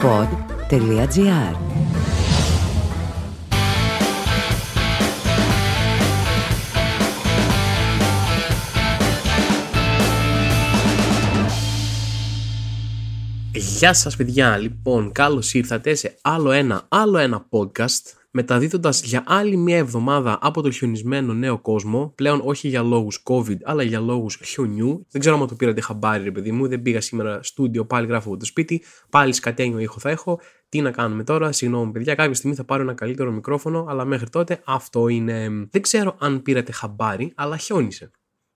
pod.gr Γεια σας παιδιά, λοιπόν καλώς ήρθατε σε άλλο ένα, άλλο ένα podcast μεταδίδοντας για άλλη μια εβδομάδα από το χιονισμένο νέο κόσμο, πλέον όχι για λόγους COVID, αλλά για λόγους χιονιού. Δεν ξέρω αν το πήρατε χαμπάρι, ρε παιδί μου, δεν πήγα σήμερα στούντιο, πάλι γράφω από το σπίτι, πάλι σκατένιο ήχο θα έχω. Τι να κάνουμε τώρα, συγγνώμη παιδιά, κάποια στιγμή θα πάρω ένα καλύτερο μικρόφωνο, αλλά μέχρι τότε αυτό είναι. Δεν ξέρω αν πήρατε χαμπάρι, αλλά χιόνισε.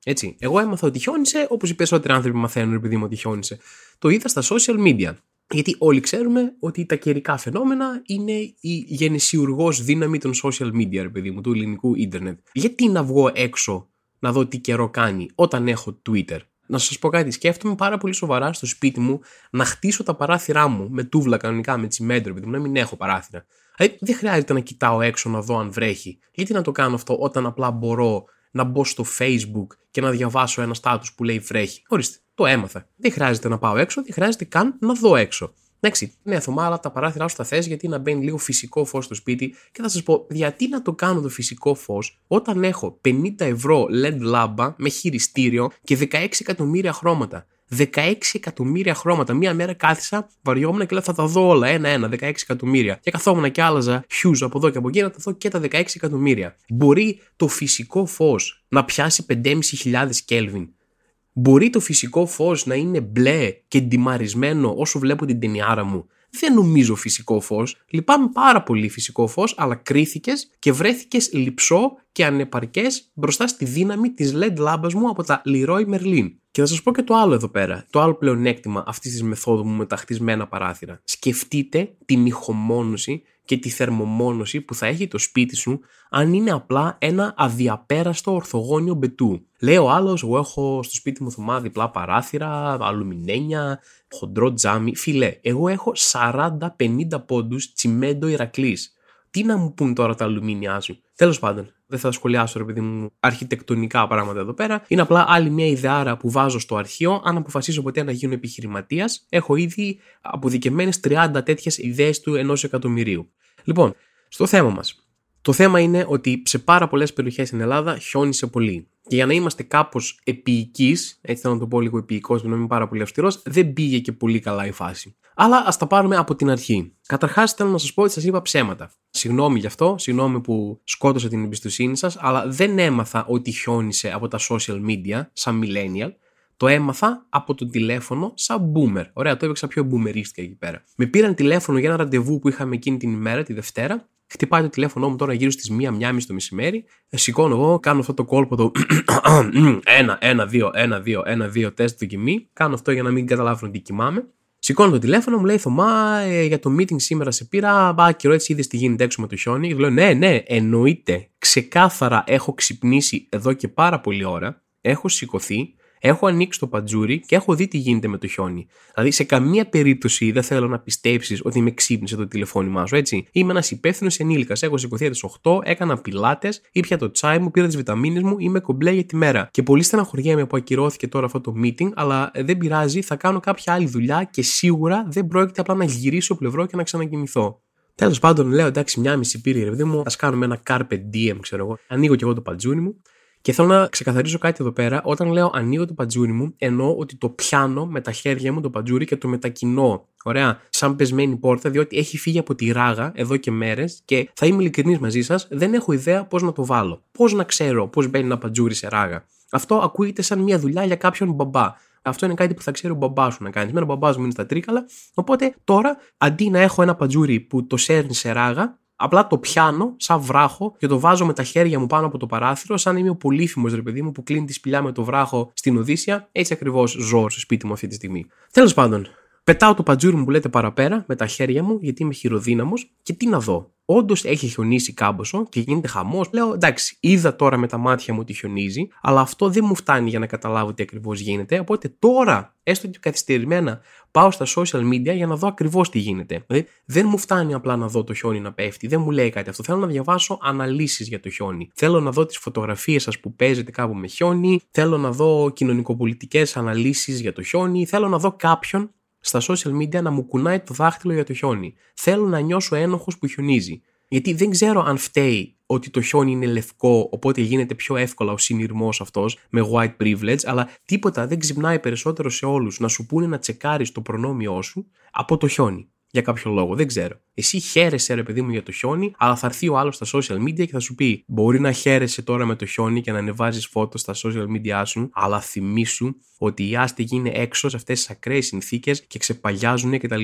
Έτσι. Εγώ έμαθα ότι χιόνισε, όπως οι περισσότεροι άνθρωποι μαθαίνουν, επειδή μου ότι χιόνισε. Το είδα στα social media. Γιατί όλοι ξέρουμε ότι τα καιρικά φαινόμενα είναι η γενεσιουργό δύναμη των social media, ρε παιδί μου, του ελληνικού ίντερνετ. Γιατί να βγω έξω να δω τι καιρό κάνει όταν έχω Twitter; Να σας πω κάτι, σκέφτομαι πάρα πολύ σοβαρά στο σπίτι μου να χτίσω τα παράθυρά μου με τούβλα κανονικά, με τσιμέντρο, παιδί μου, να μην έχω παράθυρα. Δηλαδή δεν χρειάζεται να κοιτάω έξω να δω αν βρέχει. Γιατί να το κάνω αυτό όταν απλά μπορώ να μπω στο Facebook και να διαβάσω ένα στάτου που λέει βρέχει. Ορίστε, το έμαθα. Δεν χρειάζεται να πάω έξω, δεν χρειάζεται καν να δω έξω. Εντάξει, ναι, Θωμά, αλλά τα παράθυρά σου τα θες γιατί να μπαίνει λίγο φυσικό φως στο σπίτι. Και θα σας πω, γιατί να το κάνω το φυσικό φως όταν έχω 50 ευρώ LED λάμπα με χειριστήριο και 16 εκατομμύρια χρώματα. 16 εκατομμύρια χρώματα. Μία μέρα κάθισα, βαριόμουν και λέω θα τα δω όλα. Ένα-ένα, 16 εκατομμύρια. Και καθόμουν και άλλαζα χιούζ από εδώ και από εκεί να τα δω και τα 16 εκατομμύρια. Μπορεί το φυσικό φως να πιάσει 5.500 Κέλβιν. Μπορεί το φυσικό φως να είναι μπλε και ντιμαρισμένο όσο βλέπω την ταινιάρα μου. Δεν νομίζω φυσικό φως. Λυπάμαι πάρα πολύ φυσικό φως, αλλά κρίθηκες και βρέθηκες λυψό και ανεπαρκές μπροστά στη δύναμη της LED λάμπας μου από τα Leroy Merlin. Και θα σας πω και το άλλο εδώ πέρα, το άλλο πλεονέκτημα αυτής της μεθόδου μου με τα χτισμένα παράθυρα. Σκεφτείτε την ηχομόνωση και τη θερμομόνωση που θα έχει το σπίτι σου αν είναι απλά ένα αδιαπέραστο ορθογώνιο μπετού. Λέει ο άλλος, εγώ έχω στο σπίτι μου θωμά διπλά παράθυρα, αλουμινένια, χοντρό τζάμι. Φιλέ, εγώ έχω 40-50 πόντους τσιμέντο Ηρακλής. Τι να μου πούν τώρα τα αλουμίνια σου; Τέλος πάντων, δεν θα σχολιάσω ρε παιδί μου αρχιτεκτονικά πράγματα εδώ πέρα. Είναι απλά άλλη μια ιδεάρα που βάζω στο αρχείο. Αν αποφασίσω ποτέ να γίνω επιχειρηματίας, έχω ήδη αποδικευμένε 30 τέτοιες ιδέες του ενός εκατομμυρίου. Λοιπόν, στο θέμα μας. Το θέμα είναι ότι σε πάρα πολλές περιοχές στην Ελλάδα χιόνισε πολύ. Και για να είμαστε κάπως επίοικοι, έτσι θέλω να το πω λίγο επίοικος, να είμαι πάρα πολύ αυστηρός, δεν πήγε και πολύ καλά η φάση. Αλλά ας τα πάρουμε από την αρχή. Καταρχάς, θέλω να σας πω ότι σας είπα ψέματα. Συγγνώμη γι' αυτό, συγγνώμη που σκότωσα την εμπιστοσύνη σας, αλλά δεν έμαθα ότι χιόνισε από τα social media, σαν millennial. Το έμαθα από το τηλέφωνο σαν boomer. Ωραία, το έπαιξα πιο boomerίστικα εκεί πέρα. Με πήραν τηλέφωνο για ένα ραντεβού που είχαμε εκείνη την ημέρα, τη Δευτέρα, Χτυπάει το τηλέφωνο μου τώρα γύρω στις 1-1.30 το μεσημέρι. Ε, σηκώνω εγώ, κάνω αυτό το κόλπο το 1, 1, 2, 1, 2, 1, 2, τεστ δοκιμή. Κάνω αυτό για να μην καταλάβουν ότι κοιμάμαι. Σηκώνω το τηλέφωνο, μου λέει Θωμά, ε, για το meeting σήμερα σε πήρα. Μπα, καιρό έτσι είδες τι γίνεται έξω με το χιόνι. Και λέω Ναι, ναι, εννοείται. Ξεκάθαρα έχω ξυπνήσει εδώ και πάρα πολλή ώρα. Έχω σηκωθεί έχω ανοίξει το πατζούρι και έχω δει τι γίνεται με το χιόνι. Δηλαδή, σε καμία περίπτωση δεν θέλω να πιστέψεις ότι με ξύπνησε το τηλεφώνημά σου, έτσι. Είμαι ένας υπεύθυνος ενήλικας. Έχω σηκωθεί τι 8, έκανα πιλάτες, ήπια το τσάι μου, πήρα τις βιταμίνες μου, είμαι κομπλέ για τη μέρα. Και πολύ στεναχωριέμαι που ακυρώθηκε τώρα αυτό το meeting, αλλά δεν πειράζει, θα κάνω κάποια άλλη δουλειά και σίγουρα δεν πρόκειται απλά να γυρίσω πλευρό και να ξανακοιμηθώ. Τέλος πάντων, λέω εντάξει, μια μισή πήρε ρε μου, ας κάνουμε ένα carpe diem, ξέρω εγώ. Ανοίγω και εγώ το πατζούνι μου και θέλω να ξεκαθαρίσω κάτι εδώ πέρα. Όταν λέω ανοίγω το πατζούρι μου, εννοώ ότι το πιάνω με τα χέρια μου το πατζούρι και το μετακινώ. Ωραία, σαν πεσμένη πόρτα, διότι έχει φύγει από τη ράγα εδώ και μέρες και θα είμαι ειλικρινής μαζί σας, δεν έχω ιδέα πώς να το βάλω. Πώς να ξέρω πώς μπαίνει ένα πατζούρι σε ράγα. Αυτό ακούγεται σαν μια δουλειά για κάποιον μπαμπά. Αυτό είναι κάτι που θα ξέρει ο μπαμπάς σου να κάνει. Μένα ο μπαμπάς μου είναι στα τρίκαλα. Οπότε τώρα, αντί να έχω ένα πατζούρι που το σέρνει σε ράγα, Απλά το πιάνω σαν βράχο και το βάζω με τα χέρια μου πάνω από το παράθυρο, σαν είμαι ο πολύφημος ρε παιδί μου που κλείνει τη σπηλιά με το βράχο στην Οδύσσια. Έτσι ακριβώς ζω στο σπίτι μου αυτή τη στιγμή. Τέλος πάντων, πετάω το πατζούρι μου που λέτε παραπέρα με τα χέρια μου, γιατί είμαι χειροδύναμος, και τι να δω όντως έχει χιονίσει κάμποσο και γίνεται χαμός. Λέω εντάξει, είδα τώρα με τα μάτια μου ότι χιονίζει, αλλά αυτό δεν μου φτάνει για να καταλάβω τι ακριβώς γίνεται. Οπότε τώρα, έστω και καθυστερημένα, πάω στα social media για να δω ακριβώς τι γίνεται. Δηλαδή, δεν μου φτάνει απλά να δω το χιόνι να πέφτει, δεν μου λέει κάτι αυτό. Θέλω να διαβάσω αναλύσεις για το χιόνι. Θέλω να δω τις φωτογραφίες σας που παίζετε κάπου με χιόνι. Θέλω να δω κοινωνικοπολιτικές αναλύσεις για το χιόνι. Θέλω να δω κάποιον στα social media να μου κουνάει το δάχτυλο για το χιόνι. Θέλω να νιώσω ένοχος που χιονίζει. Γιατί δεν ξέρω αν φταίει ότι το χιόνι είναι λευκό, οπότε γίνεται πιο εύκολα ο συνειρμός αυτός με white privilege, αλλά τίποτα δεν ξυπνάει περισσότερο σε όλους να σου πούνε να τσεκάρεις το προνόμιό σου από το χιόνι για κάποιο λόγο. Δεν ξέρω. Εσύ χαίρεσαι, ρε παιδί μου, για το χιόνι, αλλά θα έρθει ο άλλος στα social media και θα σου πει: Μπορεί να χαίρεσαι τώρα με το χιόνι και να ανεβάζεις φώτο στα social media σου, αλλά θυμήσου ότι οι άστεγοι είναι έξω σε αυτές τις ακραίες συνθήκες και ξεπαγιάζουν κτλ.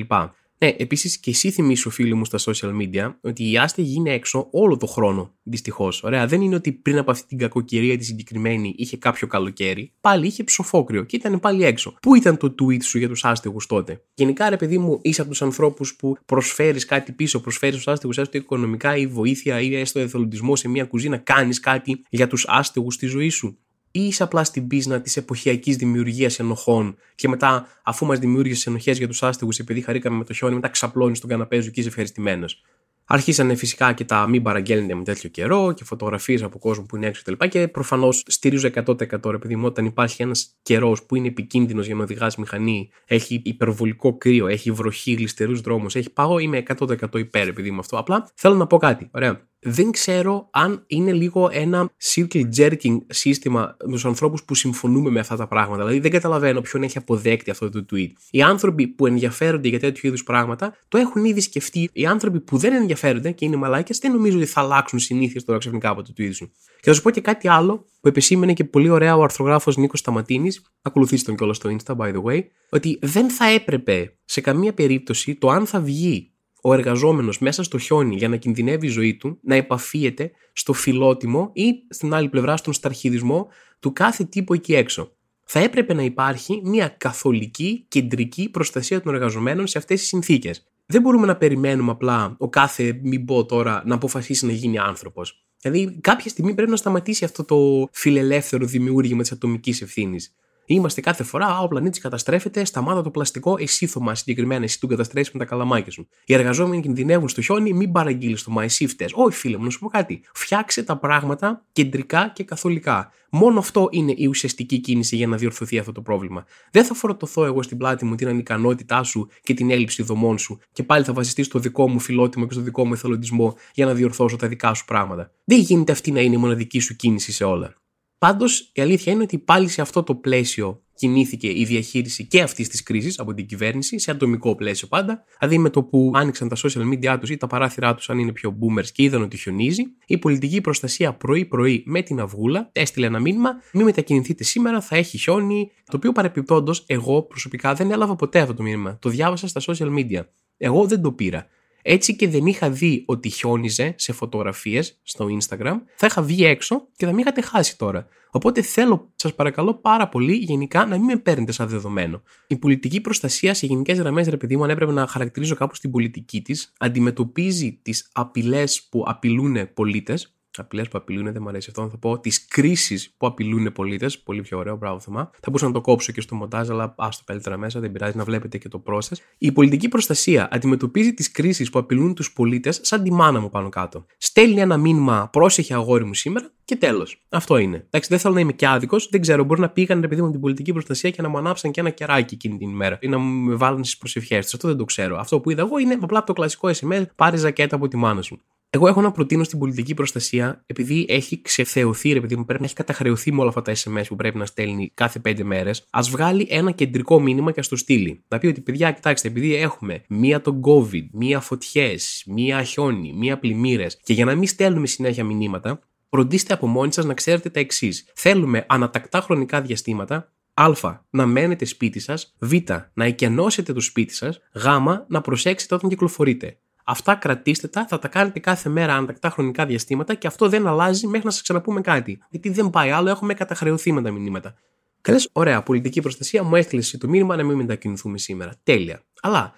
Ναι, επίσης και εσύ θυμίσου, φίλοι μου, στα social media, ότι η άστεγη είναι έξω όλο το χρόνο. Δυστυχώς. Ωραία, δεν είναι ότι πριν από αυτή την κακοκαιρία τη συγκεκριμένη είχε κάποιο καλοκαίρι. Πάλι είχε ψοφόκριο και ήταν πάλι έξω. Πού ήταν το tweet σου για τους άστεγους τότε; Γενικά, ρε παιδί μου, είσαι από τους ανθρώπους που προσφέρεις κάτι πίσω, προσφέρεις στους άστεγους έστω οικονομικά ή βοήθεια ή έστω εθελοντισμό σε μια κουζίνα, κάνεις κάτι για τους άστεγους στη ζωή σου; Ή είσαι απλά στην πίσνα της εποχιακής δημιουργίας ενοχών και μετά, αφού μας δημιούργησες ενοχές για τους άστεγους επειδή χαρήκαμε με το χιόνι, μετά ξαπλώνεις στον καναπέζο και είσαι ευχαριστημένος. Αρχίσανε φυσικά και τα μην παραγγέλνετε με τέτοιο καιρό και φωτογραφίες από κόσμο που είναι έξω κτλ. Και προφανώς στηρίζω 100% επειδή μου όταν υπάρχει ένας καιρός που είναι επικίνδυνος για να οδηγάς μηχανή, έχει υπερβολικό κρύο, έχει βροχή, γλιστερούς δρόμους, έχει πάγο, είμαι 100% υπέρ επειδή με αυτό. Απλά θέλω να πω κάτι. Ωραία δεν ξέρω αν είναι λίγο ένα circle jerking σύστημα με τους ανθρώπους που συμφωνούμε με αυτά τα πράγματα. Δηλαδή δεν καταλαβαίνω ποιον έχει αποδέκτη αυτό το tweet. Οι άνθρωποι που ενδιαφέρονται για τέτοιου είδους πράγματα το έχουν ήδη σκεφτεί. Οι άνθρωποι που δεν ενδιαφέρονται και είναι μαλάκια δεν νομίζω ότι θα αλλάξουν συνήθειες τώρα ξαφνικά από το tweet σου. Και θα σου πω και κάτι άλλο που επεσήμενε και πολύ ωραία ο αρθρογράφος Νίκος Σταματίνης. Ακολουθήστε τον κιόλας στο Insta, by the way. Ότι δεν θα έπρεπε σε καμία περίπτωση το αν θα βγει ο εργαζόμενος μέσα στο χιόνι για να κινδυνεύει η ζωή του να επαφίεται στο φιλότιμο ή στην άλλη πλευρά στον σταρχιδισμό του κάθε τύπου εκεί έξω. Θα έπρεπε να υπάρχει μια καθολική κεντρική προστασία των εργαζομένων σε αυτές τις συνθήκες. Δεν μπορούμε να περιμένουμε απλά ο κάθε μην πω τώρα να αποφασίσει να γίνει άνθρωπος. Δηλαδή κάποια στιγμή πρέπει να σταματήσει αυτό το φιλελεύθερο δημιούργημα της ατομικής ευθύνης. Είμαστε κάθε φορά, ο πλανήτης καταστρέφεται, σταμάτα το πλαστικό, εσύ θωμά συγκεκριμένα, εσύ τον καταστρέφεις με τα καλαμάκια σου. Οι εργαζόμενοι κινδυνεύουν στο χιόνι, μην παραγγείλεις το μα, εσύ φταίει. Όχι, φίλε μου, να σου πω κάτι. Φτιάξε τα πράγματα κεντρικά και καθολικά. Μόνο αυτό είναι η ουσιαστική κίνηση για να διορθωθεί αυτό το πρόβλημα. Δεν θα φορτωθώ εγώ στην πλάτη μου την ανικανότητά σου και την έλλειψη δομών σου και πάλι θα βασιστείς στο δικό μου φιλότιμο και στο δικό μου εθελοντισμό για να διορθώσω τα δικά σου πράγματα. Δεν γίνεται αυτή να είναι η μοναδική σου κίνηση σε όλα. Πάντως, η αλήθεια είναι ότι πάλι σε αυτό το πλαίσιο κινήθηκε η διαχείριση και αυτής της κρίσης από την κυβέρνηση, σε ατομικό πλαίσιο πάντα. Δηλαδή, με το που άνοιξαν τα social media τους ή τα παράθυρά τους, αν είναι πιο boomers και είδαν ότι χιονίζει, η πολιτική προστασία πρωί-πρωί με την αυγούλα έστειλε ένα μήνυμα: Μην μετακινηθείτε σήμερα, θα έχει χιόνι. Το οποίο παρεπιπτόντως, εγώ προσωπικά δεν έλαβα ποτέ αυτό το μήνυμα. Το διάβασα στα social media. Εγώ δεν το πήρα. Έτσι και δεν είχα δει ότι χιόνιζε σε φωτογραφίες στο Instagram, θα είχα βγει έξω και θα μην είχατε χάσει τώρα. Οπότε θέλω, σας παρακαλώ πάρα πολύ, γενικά να μην με παίρνετε σαν δεδομένο. Η πολιτική προστασία σε γενικές γραμμές, ρε παιδί μου, αν έπρεπε να χαρακτηρίζω κάπου την πολιτική της, αντιμετωπίζει τις απειλές που απειλούν πολίτες, απειλές που απειλούν, δεν μου αρέσει αυτό να θα πω, τις κρίσεις που απειλούν πολίτες. Πολύ πιο ωραίο, μπράβο Θωμά. Θα μπορούσα να το κόψω και στο μοντάζ, αλλά άστο καλύτερα μέσα, δεν πειράζει να βλέπετε και το process. Η πολιτική προστασία αντιμετωπίζει τις κρίσεις που απειλούν τους πολίτες σαν τη μάνα μου πάνω κάτω. Στέλνει ένα μήνυμα, πρόσεχε αγόρι μου σήμερα και τέλος. Αυτό είναι. Εντάξει, δεν θέλω να είμαι και άδικος, δεν ξέρω, μπορεί να πήγαν επειδή μου την πολιτική προστασία και να μου ανάψαν και ένα κεράκι εκείνη την ημέρα ή να με βάλουν στις προσευχές τους. Αυτό δεν το ξέρω. Αυτό που είδα εγώ είναι απλά το κλασικό SMS, πάρει ζακέτα από τη μάνα σου. Εγώ έχω να προτείνω στην πολιτική προστασία, επειδή έχει ξεθεωθεί, επειδή μου πρέπει να έχει καταχρεωθεί με όλα αυτά τα SMS που πρέπει να στέλνει κάθε πέντε μέρες, ας βγάλει ένα κεντρικό μήνυμα και ας το στείλει. Να πει ότι, παιδιά, κοιτάξτε, επειδή έχουμε μία τον COVID, μία φωτιές, μία χιόνι, μία πλημμύρες, και για να μην στέλνουμε συνέχεια μηνύματα, φροντίστε από μόνοι σας να ξέρετε τα εξής. Θέλουμε ανατακτά χρονικά διαστήματα Α. Να μένετε σπίτι σας. Β. Να εκενώσετε το σπίτι σας. Γ. Να προσέξετε όταν κυκλοφορείτε. Αυτά κρατήστε τα, θα τα κάνετε κάθε μέρα αντακτά χρονικά διαστήματα και αυτό δεν αλλάζει μέχρι να σας ξαναπούμε κάτι. Γιατί δεν πάει άλλο, έχουμε καταχρεωθεί με τα μηνύματα. Καλές, ωραία, πολιτική προστασία, μου έστειλε το μήνυμα να μην μετακινηθούμε σήμερα. Τέλεια. Αλλά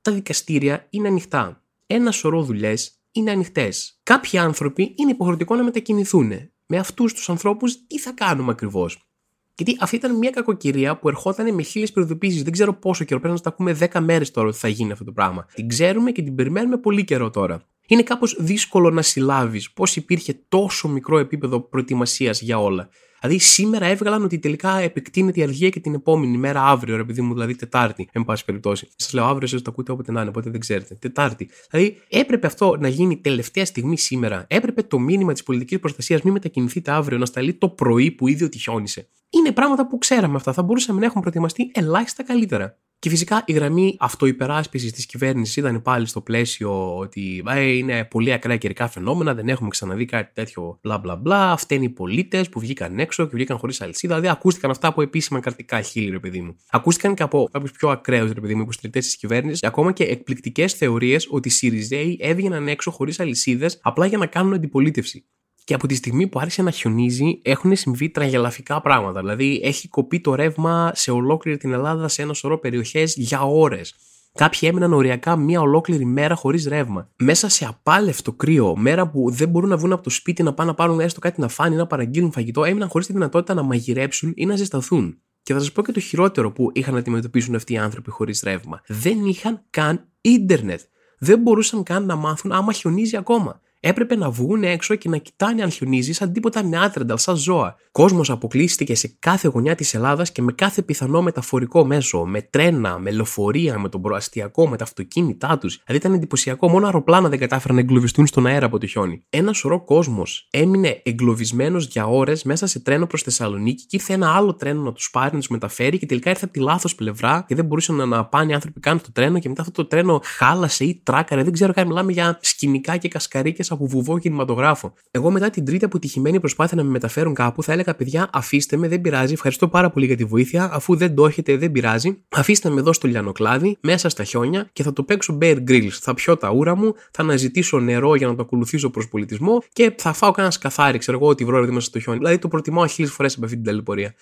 τα δικαστήρια είναι ανοιχτά. Ένα σωρό δουλειές είναι ανοιχτές. Κάποιοι άνθρωποι είναι υποχρεωτικό να μετακινηθούν. Με αυτούς τους ανθρώπους τι θα κάνουμε ακριβώς; Γιατί αυτή ήταν μια κακοκαιρία που ερχόταν με χίλιες προειδοποίησεις. Δεν ξέρω πόσο καιρό. Πρέπει να τα ακούμε 10 μέρες τώρα ότι θα γίνει αυτό το πράγμα. Την ξέρουμε και την περιμένουμε πολύ καιρό τώρα. Είναι κάπως δύσκολο να συλλάβεις πώς υπήρχε τόσο μικρό επίπεδο προετοιμασίας για όλα. Δηλαδή σήμερα έβγαλαν ότι τελικά επεκτείνεται η αργία και την επόμενη μέρα αύριο, ρε παιδί μου, δηλαδή Τετάρτη, εν πάση περιπτώσει. Σας λέω αύριο, εσείς το ακούτε όποτε να είναι, οπότε δεν ξέρετε. Τετάρτη. Δηλαδή έπρεπε αυτό να γίνει τελευταία στιγμή σήμερα. Έπρεπε το μήνυμα της πολιτικής προστασίας μην μετακινηθείτε αύριο να σταλεί το πρωί που ήδη ότι χιόνισε. Είναι πράγματα που ξέραμε αυτά. Θα μπορούσαμε να έχουμε προετοιμαστεί ελάχιστα καλύτερα. Και φυσικά η γραμμή αυτοϊπεράσπισης της κυβέρνησης ήταν πάλι στο πλαίσιο ότι είναι πολύ ακραία καιρικά φαινόμενα, δεν έχουμε ξαναδεί κάτι τέτοιο μπλα μπλα μπλα. Φταίνει οι πολίτες που βγήκαν έξω και βγήκαν χωρίς αλυσίδα. Δηλαδή ακούστηκαν αυτά από επίσημα κρατικά χείλη, ρε παιδί μου. Ακούστηκαν και από κάποιους πιο ακραίους, ρε παιδί μου, υποστηρικτές της κυβέρνησης, ακόμα και εκπληκτικές θεωρίες ότι οι Σιριζέοι έβγαιναν έξω χωρίς αλυσίδες απλά για να κάνουν αντιπολίτευση. Και από τη στιγμή που άρχισε να χιονίζει, έχουν συμβεί τραγελαφικά πράγματα. Δηλαδή, έχει κοπεί το ρεύμα σε ολόκληρη την Ελλάδα σε ένα σωρό περιοχές για ώρες. Κάποιοι έμειναν οριακά μία ολόκληρη μέρα χωρίς ρεύμα. Μέσα σε απάλευτο κρύο, μέρα που δεν μπορούν να βγουν από το σπίτι να πάνε να πάρουν έστω κάτι να φάνε ή να παραγγείλουν φαγητό, έμειναν χωρίς τη δυνατότητα να μαγειρέψουν ή να ζεσταθούν. Και θα σας πω και το χειρότερο που είχαν να αντιμετωπίσουν αυτοί οι άνθρωποι χωρίς ρεύμα. Δεν είχαν καν ίντερνετ. Δεν μπορούσαν καν να μάθουν άμα χιονίζει ακόμα έπρεπε να βγουν έξω και να κοιτάνε αν χιονίζει σαν τίποτα νεάτρεντα, σαν ζώα. Κόσμος αποκλείστηκε σε κάθε γωνιά της Ελλάδας και με κάθε πιθανό μεταφορικό μέσο. Με τρένα, με λεωφορεία, με τον προαστιακό, με τα αυτοκίνητά τους. Δηλαδή ήταν εντυπωσιακό. Μόνο αεροπλάνα δεν κατάφεραν να εγκλωβιστούν στον αέρα από το χιόνι. Ένα σωρό κόσμος έμεινε εγκλωβισμένος για ώρες μέσα σε τρένο προς Θεσσαλονίκη και ήρθε ένα άλλο τρένο να τους πάρει, να τους μεταφέρει και τελικά ήρθε από τη λάθος πλευρά και δεν μπορούσαν να πάνε οι άνθρωποι καν στο τρένο και μετά αυτό το τρένο χάλασε ή τράκαρε. Δεν ξέρω καν μιλάμε για σκηνικά και κασκαρίκες από βουβό κινηματογράφο. Εγώ μετά την τρίτη αποτυχημένη προσπάθεια να με μεταφέρουν κάπου, θα έλεγα παιδιά, αφήστε με, δεν πειράζει. Ευχαριστώ πάρα πολύ για τη βοήθεια. Αφού δεν το έχετε, δεν πειράζει. Αφήστε με εδώ στο λιανοκλάδι, μέσα στα χιόνια και θα το παίξω Bear Grylls. Θα πιω τα ούρα μου, θα αναζητήσω νερό για να το ακολουθήσω προς πολιτισμό και θα φάω κανένα σκαθάρι, ξέρω εγώ, ότι βρω μέσα στο χιόνι. Δηλαδή το προτιμάω χίλιες φορές από αυτή την ταλαιπωρία.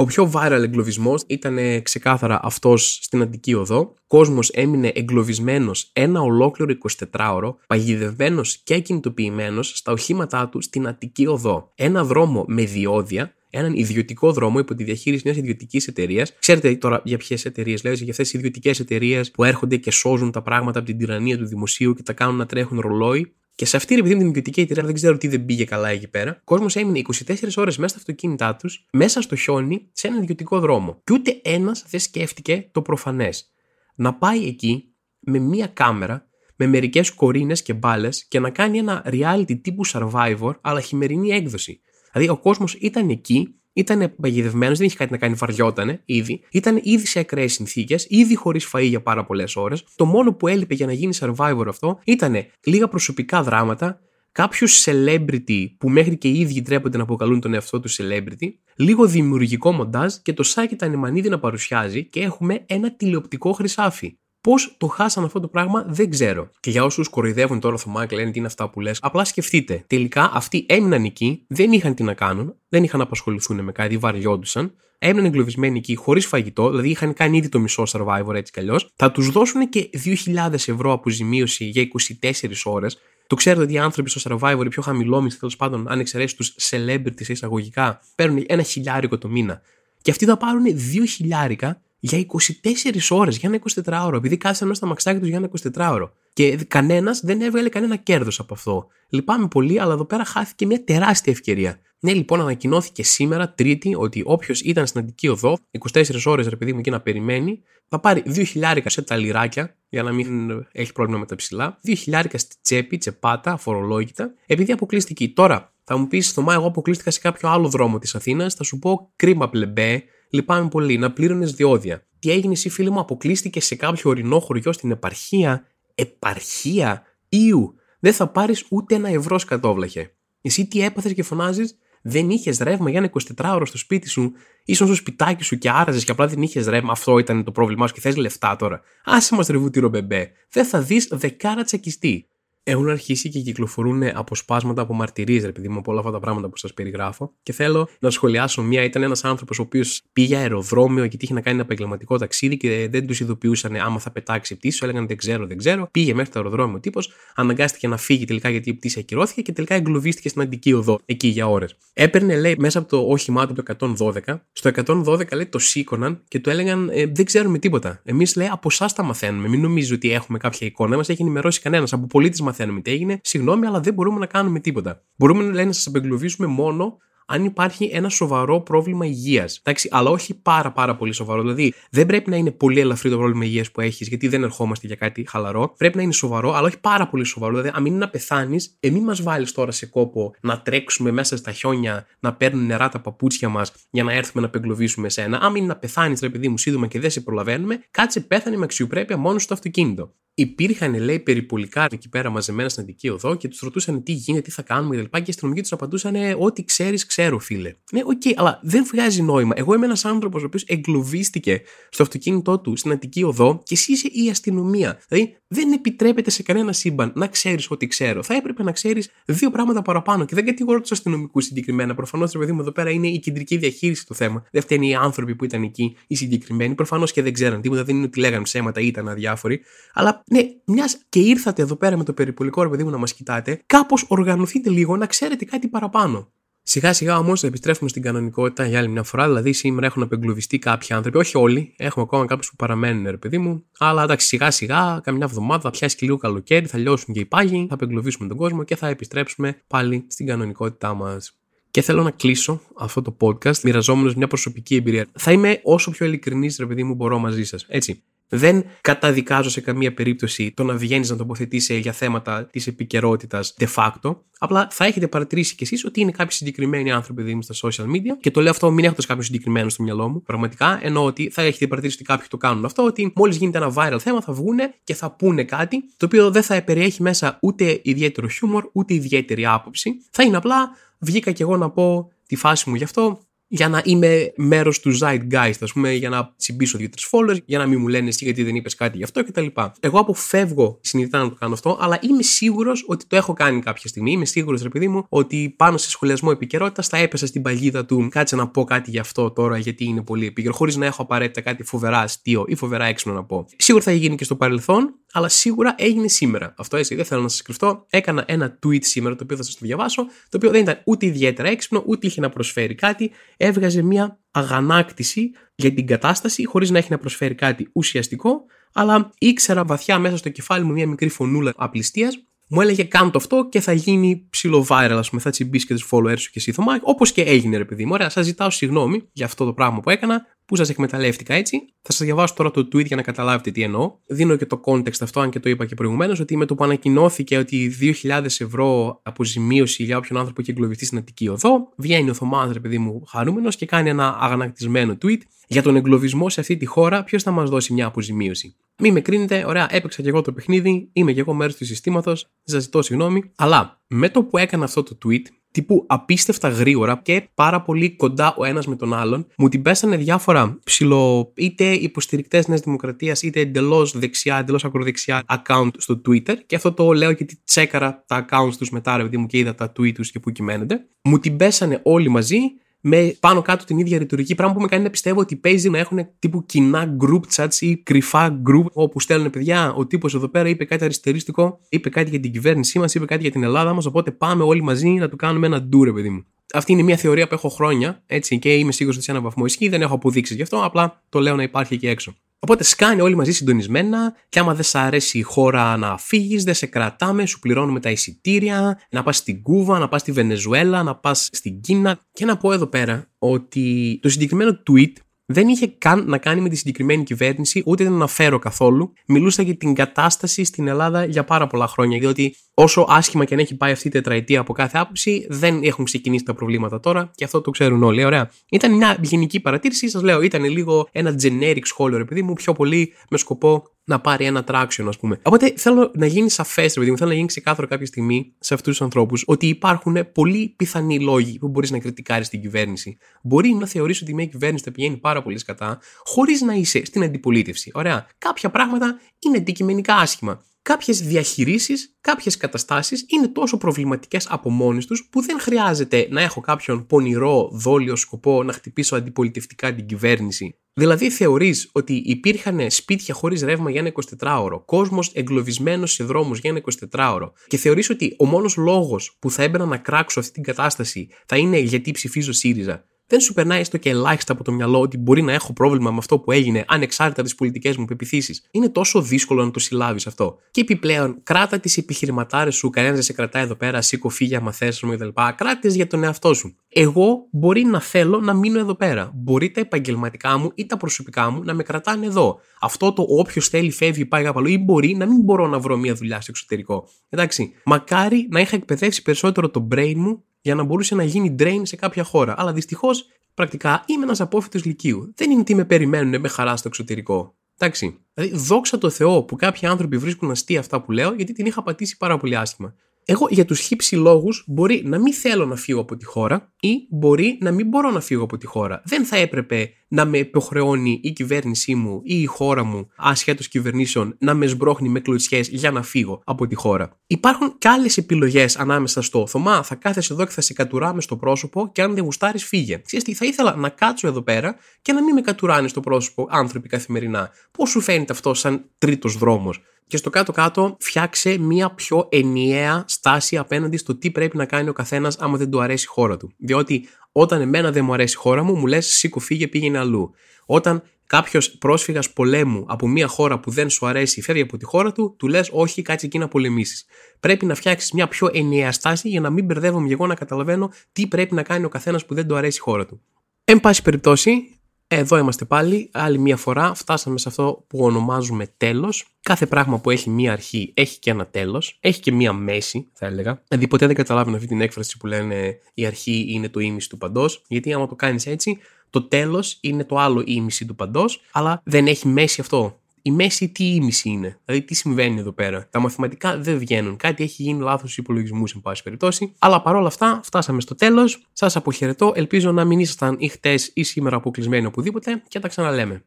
Ο πιο viral εγκλωβισμός ήταν ξεκάθαρα αυτός στην Αντική Οδό. Κόσμος έμεινε εγκλωβισμένος ένα ολόκληρο 24ωρο, παγιδευμένος και κινητοποιημένος στα οχήματά του στην Αττική Οδό. Ένα δρόμο με διόδια, έναν ιδιωτικό δρόμο υπό τη διαχείριση μιας ιδιωτικής εταιρείας. Ξέρετε τώρα για ποιες εταιρείες λέω, για αυτές τις ιδιωτικές εταιρείες που έρχονται και σώζουν τα πράγματα από την τυραννία του δημοσίου και τα κάνουν να τρέχουν ρολόι. Και σε αυτή επειδή την ιδιωτική εταιρεία δεν ξέρω τι δεν πήγε καλά εκεί πέρα, ο κόσμος έμεινε 24 ώρες μέσα στα αυτοκίνητά τους, μέσα στο χιόνι, σε έναν ιδιωτικό δρόμο. Και ούτε ένας δεν σκέφτηκε το προφανές. Να πάει εκεί με μία κάμερα, με μερικές κορίνες και μπάλες και να κάνει ένα reality τύπου survivor, αλλά χειμερινή έκδοση. Δηλαδή ο κόσμος ήταν εκεί ήταν παγιδευμένος, δεν είχε κάτι να κάνει, βαριότανε ήδη. Ήταν ήδη σε ακραίες συνθήκες, ήδη χωρίς φαΐ για πάρα πολλές ώρες. Το μόνο που έλειπε για να γίνει survivor αυτό ήταν λίγα προσωπικά δράματα, κάποιου celebrity που μέχρι και οι ίδιοι τρέπονται να αποκαλούν τον εαυτό του celebrity, λίγο δημιουργικό μοντάζ και το Σάκη Τανιμανίδη να παρουσιάζει και έχουμε ένα τηλεοπτικό χρυσάφι. Πώς το χάσαν αυτό το πράγμα δεν ξέρω. Και για όσους κοροϊδεύουν τώρα το Μάικλ, λένε τι είναι αυτά που λες, απλά σκεφτείτε. Τελικά αυτοί έμειναν εκεί, δεν είχαν τι να κάνουν, δεν είχαν να απασχοληθούν με κάτι, βαριόντουσαν, έμειναν εγκλωβισμένοι εκεί χωρίς φαγητό, δηλαδή είχαν κάνει ήδη το μισό survivor έτσι κι αλλιώς. Θα τους δώσουν και 2.000 ευρώ αποζημίωση για 24 ώρες. Το ξέρετε ότι οι άνθρωποι στο survivor, οι πιο χαμηλόμιστοι τέλος πάντων, αν εξαιρέσεις τους celebrities εισαγωγικά, παίρνουν ένα χιλιάρικο το μήνα. Και αυτοί θα πάρουν 2 χιλιάρικα για 24 ώρες, για ένα 24ωρο, επειδή κάθισαν μέσα στα μαξάκια τους για ένα 24ωρο. Και κανένας δεν έβγαλε κανένα κέρδος από αυτό. Λυπάμαι πολύ, αλλά εδώ πέρα χάθηκε μια τεράστια ευκαιρία. Ναι, λοιπόν, ανακοινώθηκε σήμερα, Τρίτη, ότι όποιος ήταν στην Αντική Οδό, 24 ώρες ρε παιδί μου εκεί να περιμένει, θα πάρει 2 χιλιάρικα σε τα λιράκια, για να μην έχει πρόβλημα με τα ψηλά, 2 χιλιάρικα στη τσέπη, τσεπάτα, φορολόγητα, επειδή αποκλείστηκε. Τώρα, θα μου πεις, Θωμά, εγώ αποκλείστηκα σε κάποιο άλλο δρόμο της Αθήνας, θα σου πω κρίμα πλεμπέ, Λυπάμαι πολύ, να πλήρωνες διόδια. Τι έγινε, εσύ φίλε μου, αποκλείστηκες σε κάποιο ωρινό χωριό στην επαρχία. Επαρχία, Ιου. Δεν θα πάρεις ούτε ένα ευρώ σκατόβλαχε. Εσύ τι έπαθες και φωνάζεις, δεν είχες ρεύμα για ένα 24ωρο στο σπίτι σου, ήσουν στο σπιτάκι σου και άραζες και απλά δεν είχες ρεύμα; Αυτό ήταν το πρόβλημά σου και θες λεφτά τώρα. Άσε μας ρεβούτυρο μπεμπέ. Δεν θα δεις δεκάρα τσακιστή έχουν αρχίσει και κυκλοφορούν αποσπάσματα από μαρτυρίες, επειδή μου από όλα αυτά τα πράγματα που σας περιγράφω. Και θέλω να σχολιάσω μία. Ήταν ένας άνθρωπος ο οποίος πήγε αεροδρόμιο γιατί είχε να κάνει ένα επαγγελματικό ταξίδι και δεν τους ειδοποιούσαν άμα θα πετάξει πτήση. Σου έλεγαν δεν ξέρω, δεν ξέρω. Πήγε μέχρι το αεροδρόμιο ο τύπος, αναγκάστηκε να φύγει τελικά γιατί η πτήση ακυρώθηκε και τελικά εγκλωβίστηκε στην αντική οδό εκεί για ώρες. Έπαιρνε, λέει, μέσα από το όχημά του το 112. Στο 112 λέει το σήκωναν και του έλεγαν ε, δεν ξέρουμε τίποτα. Εμείς λέει από εσάς τα μαθαίνουμε. Μην νομίζει ότι έχουμε κάποια εικόνα, μας έχει ενημερώσει κανένας. Από πολίτη μας μαθαίνουμε τι έγινε. Συγγνώμη, αλλά δεν μπορούμε να κάνουμε τίποτα. Μπορούμε λέει, να σας απεγκλωβίσουμε μόνο αν υπάρχει ένα σοβαρό πρόβλημα υγείας. Αλλά όχι πάρα πάρα πολύ σοβαρό. Δηλαδή δεν πρέπει να είναι πολύ ελαφρύ το πρόβλημα υγείας που έχεις, γιατί δεν ερχόμαστε για κάτι χαλαρό. Πρέπει να είναι σοβαρό, αλλά όχι πάρα πολύ σοβαρό. Δηλαδή, αν είναι να πεθάνεις, εμεί μας βάλεις τώρα σε κόπο να τρέξουμε μέσα στα χιόνια, να παίρνουν νερά τα παπούτσια μας για να έρθουμε να απεγκλωβίσουμε σένα. Αν είναι να πεθάνεις, ρε παιδί μου, σύντομα και δεν σε προλαβαίνουμε, κάτσε πέθανε με αξιοπρέπεια μόνο στο αυτοκίνητο υπήρχαν, λέει, περιπολικά εκεί πέρα μαζεμένα στην Αττική Οδό και τους ρωτούσαν τι γίνεται, τι θα κάνουμε κλπ. Και οι αστυνομικοί τους απαντούσαν Ό,τι ξέρεις, ξέρω, φίλε. Ναι, ok, okay, αλλά δεν βγάζει νόημα. Εγώ είμαι ένας άνθρωπος ο οποίος εγκλωβίστηκε στο αυτοκίνητό του στην Αττική Οδό και εσύ είσαι η αστυνομία. Δηλαδή, δεν επιτρέπεται σε κανένα σύμπαν να ξέρεις ό,τι ξέρω. Θα έπρεπε να ξέρεις δύο πράγματα παραπάνω. Και δεν κατηγορώ τους αστυνομικούς συγκεκριμένα. Προφανώς, ρε παιδί μου, εδώ πέρα είναι η κεντρική διαχείριση του θέμα. Δεν φταίνε οι άνθρωποι που ήταν εκεί, οι συγκεκριμένοι. Προφανώς και δεν ξέραν τίποτα, δεν είναι ότι λέγανε ψέματα ή ήταν αδιάφοροι. Αλλά ναι, μιας και ήρθατε εδώ πέρα με το περιπολικό ρε παιδί μου να μας κοιτάτε, κάπως οργανωθείτε λίγο να ξέρετε κάτι παραπάνω. Σιγά σιγά όμως επιστρέφουμε στην κανονικότητα για άλλη μια φορά. Δηλαδή, σήμερα έχουν απεγκλωβιστεί κάποιοι άνθρωποι, όχι όλοι. Έχουμε ακόμα κάποιους που παραμένουν, ρε παιδί μου. Αλλά εντάξει, σιγά σιγά, καμιά εβδομάδα θα πιάσει και λίγο καλοκαίρι, θα λιώσουν και οι πάγοι, θα απεγκλωβίσουμε τον κόσμο και θα επιστρέψουμε πάλι στην κανονικότητά μας. Και θέλω να κλείσω αυτό το podcast μοιραζόμενος μια προσωπική εμπειρία. Θα είμαι όσο πιο ειλικρινής, ρε παιδί μου, μπορώ μαζί σας. Έτσι. Δεν καταδικάζω σε καμία περίπτωση το να βγαίνεις να τοποθετήσει για θέματα της επικαιρότητας de facto. Απλά θα έχετε παρατηρήσει κι εσείς ότι είναι κάποιοι συγκεκριμένοι άνθρωποι δηλαδή στα social media και το λέω αυτό μην έχοντας κάποιο συγκεκριμένο στο μυαλό μου. Πραγματικά ενώ ότι θα έχετε παρατηρήσει ότι κάποιοι το κάνουν αυτό, ότι μόλις γίνεται ένα viral θέμα θα βγούνε και θα πούνε κάτι το οποίο δεν θα περιέχει μέσα ούτε ιδιαίτερο χιούμορ ούτε ιδιαίτερη άποψη. Θα είναι απλά βγήκα κι εγώ να πω τη φάση μου γι' αυτό, για να είμαι μέρος του zeitgeist, ας πούμε, για να τσιμπήσω δύο-τρεις followers, για να μην μου λένε εσύ γιατί δεν είπες κάτι γι' αυτό κτλ. Εγώ αποφεύγω συνειδητά να το κάνω αυτό, αλλά είμαι σίγουρος ότι το έχω κάνει κάποια στιγμή. Είμαι σίγουρος, ρε παιδί μου, ότι πάνω σε σχολιασμό επικαιρότητας θα έπεσα στην παγίδα του κάτσε να πω κάτι γι' αυτό τώρα γιατί είναι πολύ επίκαιρο, χωρίς να έχω απαραίτητα κάτι φοβερά αστείο ή φοβερά έξυπνο να πω. Σίγουρα θα γίνει και στο παρελθόν, αλλά σίγουρα έγινε σήμερα. Αυτό έτσι, δεν θέλω να σας κρυφτώ. Έκανα ένα tweet σήμερα το οποίο θα σας το διαβάσω, το οποίο δεν ήταν ούτε ιδιαίτερα έξυπνο, ούτε είχε να προσφέρει κάτι έβγαζε μια αγανάκτηση για την κατάσταση χωρίς να έχει να προσφέρει κάτι ουσιαστικό αλλά ήξερα βαθιά μέσα στο κεφάλι μου μια μικρή φωνούλα απληστίας. Μου έλεγε κάνω το αυτό και θα γίνει ψηλό viral, ας πούμε, θα τσιμπήσεις και τους followers σου και εσύ Θωμά, όπως και έγινε ρε παιδί μου. Ωραία, σας ζητάω συγγνώμη για αυτό το πράγμα που έκανα, που σας εκμεταλλεύτηκα έτσι. Θα σας διαβάσω τώρα το tweet για να καταλάβετε τι εννοώ. Δίνω και το context αυτό, αν και το είπα και προηγουμένως, ότι με το που ανακοινώθηκε ότι 2.000 ευρώ αποζημίωση για όποιον άνθρωπο έχει εγκλωβιστεί στην Αττική Οδό, βγαίνει ο Θωμάς, ρε παιδί μου, χαρούμενος και κάνει ένα αγανακτισμένο tweet για τον εγκλωβισμό σε αυτή τη χώρα, ποιος θα μας δώσει μια αποζημίωση; Μην με κρίνετε, ωραία, έπαιξα και εγώ το παιχνίδι, είμαι και εγώ μέρος του συστήματος, σας ζητώ συγγνώμη. Αλλά με το που έκανα αυτό το tweet, τύπου απίστευτα γρήγορα και πάρα πολύ κοντά ο ένας με τον άλλον, μου την πέσανε διάφορα ψηλο είτε υποστηρικτές Νέας Δημοκρατίας είτε εντελώς δεξιά, εντελώς ακροδεξιά account στο Twitter. Και αυτό το λέω γιατί τσέκαρα τα accounts τους μετά, ρε μου και είδα τα tweet τους και που κυμαίνονται. Μου την πέσανε όλοι μαζί με πάνω κάτω την ίδια ρητορική. Πράγμα που με κάνει να πιστεύω ότι παίζει να έχουν τύπου κοινά group chats ή κρυφά group όπου στέλνουν παιδιά. Ο τύπος εδώ πέρα είπε κάτι αριστερίστικο, είπε κάτι για την κυβέρνησή μας, είπε κάτι για την Ελλάδα μας. Οπότε πάμε όλοι μαζί να του κάνουμε ένα ντου, παιδί μου. Αυτή είναι μια θεωρία που έχω χρόνια έτσι, και είμαι σίγουρος ότι σε έναν βαθμό ισχύει. Δεν έχω αποδείξεις γι' αυτό, απλά το λέω να υπάρχει εκεί έξω. Οπότε σκάνε όλοι μαζί συντονισμένα και άμα δεν σ' αρέσει η χώρα να φύγεις, δεν σε κρατάμε, σου πληρώνουμε τα εισιτήρια, να πας στην Κούβα, να πας στη Βενεζουέλα, να πας στην Κίνα. Και να πω εδώ πέρα ότι το συγκεκριμένο tweet δεν είχε καν να κάνει με τη συγκεκριμένη κυβέρνηση, ούτε δεν αναφέρω καθόλου. Μιλούσα για την κατάσταση στην Ελλάδα για πάρα πολλά χρόνια, διότι όσο άσχημα και αν έχει πάει αυτή η τετραετία από κάθε άποψη, δεν έχουν ξεκινήσει τα προβλήματα τώρα και αυτό το ξέρουν όλοι. Ωραία. Ήταν μια γενική παρατήρηση, σας λέω, ήταν λίγο ένα generic σχόλιο, ρε παιδί μου, πιο πολύ με σκοπό να πάρει ένα traction, ας πούμε. Οπότε θέλω να γίνει σαφές, ρε παιδί μου, θέλω να γίνει ξεκάθαρο κάποια στιγμή σε αυτούς τους ανθρώπους ότι υπάρχουν πολύ πιθανοί λόγοι που μπορείς να κριτικάρεις την κυβέρνηση. Μπορεί να θεωρήσει ότι μια κυβέρνηση θα πηγαίνει πάρα πολύ σκατά, χωρίς να είσαι στην αντιπολίτευση. Ωραία. Κάποια πράγματα είναι αντικειμενικά άσχημα κάποιες διαχειρήσει, κάποιες καταστάσεις είναι τόσο προβληματικές από μόνες τους που δεν χρειάζεται να έχω κάποιον πονηρό δόλιο σκοπό να χτυπήσω αντιπολιτευτικά την κυβέρνηση. Δηλαδή, θεωρείς ότι υπήρχαν σπίτια χωρίς ρεύμα για ένα 24ωρο, κόσμος εγκλωβισμένος σε δρόμους για ένα 24ωρο, και θεωρείς ότι ο μόνος λόγος που θα έμπαινα να κράξω αυτή την κατάσταση θα είναι γιατί ψηφίζω ΣΥΡΙΖΑ. Δεν σου περνάει έστω και ελάχιστα από το μυαλό ότι μπορεί να έχω πρόβλημα με αυτό που έγινε, ανεξάρτητα τις πολιτικές μου πεπιθήσεις. Είναι τόσο δύσκολο να το συλλάβεις αυτό. Και επιπλέον, κράτα τις επιχειρηματάρες σου, κανένας δεν σε κρατάει εδώ πέρα, σήκω φύγια, άμα θες, κτλ. Κράτες για τον εαυτό σου. Εγώ μπορεί να θέλω να μείνω εδώ πέρα. Μπορεί τα επαγγελματικά μου ή τα προσωπικά μου να με κρατάνε εδώ. Αυτό το όποιος θέλει φεύγει, πάει κάπου ή μπορεί να μην μπορώ να βρω μια δουλειά στο εξωτερικό. Εντάξει, μακάρι να είχα εκπαιδεύσει περισσότερο το brain μου για να μπορούσε να γίνει drain σε κάποια χώρα. Αλλά δυστυχώς, πρακτικά είμαι ένας απόφυτος λυκείου. Δεν είναι τι με περιμένουν με χαρά στο εξωτερικό. Εντάξει. Δηλαδή, δόξα τω Θεώ που κάποιοι άνθρωποι βρίσκουν αστεία αυτά που λέω, γιατί την είχα πατήσει πάρα πολύ άσχημα. Εγώ για τους χύψη λόγους μπορεί να μην θέλω να φύγω από τη χώρα ή μπορεί να μην μπορώ να φύγω από τη χώρα. Δεν θα έπρεπε να με υποχρεώνει η κυβέρνησή μου ή η χώρα μου, ασχέτω κυβερνήσεων, να με σμπρώχνει με κλωτσιές για να φύγω από τη χώρα. Υπάρχουν και άλλες επιλογές ανάμεσα στο Θωμά, θα κάθεσαι εδώ και θα σε κατουράμε στο πρόσωπο και αν δεν γουστάρεις, φύγε. Ξέρεις τι, θα ήθελα να κάτσω εδώ πέρα και να μην με κατουράνε στο πρόσωπο άνθρωποι καθημερινά. Πώς σου φαίνεται αυτό σαν τρίτος δρόμος; Και στο κάτω-κάτω φτιάξε μια πιο ενιαία στάση απέναντι στο τι πρέπει να κάνει ο καθένας άμα δεν του αρέσει η χώρα του. Διότι όταν εμένα δεν μου αρέσει η χώρα μου, μου λες: Σήκω, φύγε, πήγαινε αλλού. Όταν κάποιος πρόσφυγας πολέμου από μια χώρα που δεν σου αρέσει φεύγει από τη χώρα του, του λες: Όχι, κάτσε εκεί να πολεμήσεις. Πρέπει να φτιάξεις μια πιο ενιαία στάση για να μην μπερδεύομαι εγώ να καταλαβαίνω τι πρέπει να κάνει ο καθένας που δεν του αρέσει η χώρα του. Εν πάση περιπτώσει, εδώ είμαστε πάλι, άλλη μία φορά φτάσαμε σε αυτό που ονομάζουμε τέλος. Κάθε πράγμα που έχει μία αρχή έχει και ένα τέλος, έχει και μία μέση θα έλεγα. Δηλαδή ποτέ δεν καταλάβαινε αυτή την έκφραση που λένε η αρχή είναι το ίμιση του παντός, γιατί άμα το κάνεις έτσι το τέλος είναι το άλλο ίμιση του παντός, αλλά δεν έχει μέση αυτό η μέση τι ήμιση είναι. Δηλαδή, τι συμβαίνει εδώ πέρα. Τα μαθηματικά δεν βγαίνουν. Κάτι έχει γίνει λάθος στους υπολογισμούς, εν πάση περιπτώσει. Αλλά παρόλα αυτά, φτάσαμε στο τέλος. Σας αποχαιρετώ. Ελπίζω να μην ήσασταν ή χτες ή σήμερα αποκλεισμένοι οπουδήποτε και τα ξαναλέμε.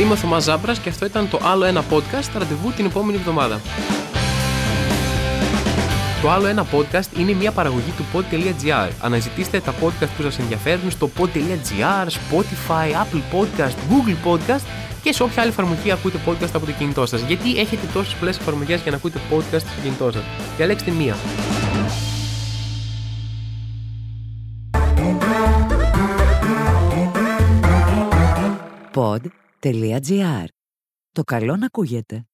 Είμαι ο Θωμάς Ζάμπρας και αυτό ήταν το άλλο ένα podcast ραντεβού την επόμενη εβδομάδα. Το άλλο ένα podcast είναι μια παραγωγή του pod.gr. Αναζητήστε τα podcast που σας ενδιαφέρουν στο pod.gr, Spotify, Apple Podcast, Google Podcast και σε όποια άλλη εφαρμογή ακούτε podcast από το κινητό σας. Γιατί έχετε τόσες πολλές εφαρμογές για να ακούτε podcast στο κινητό σας. Διαλέξτε μία. Pod.gr. Το καλό να ακούγεται.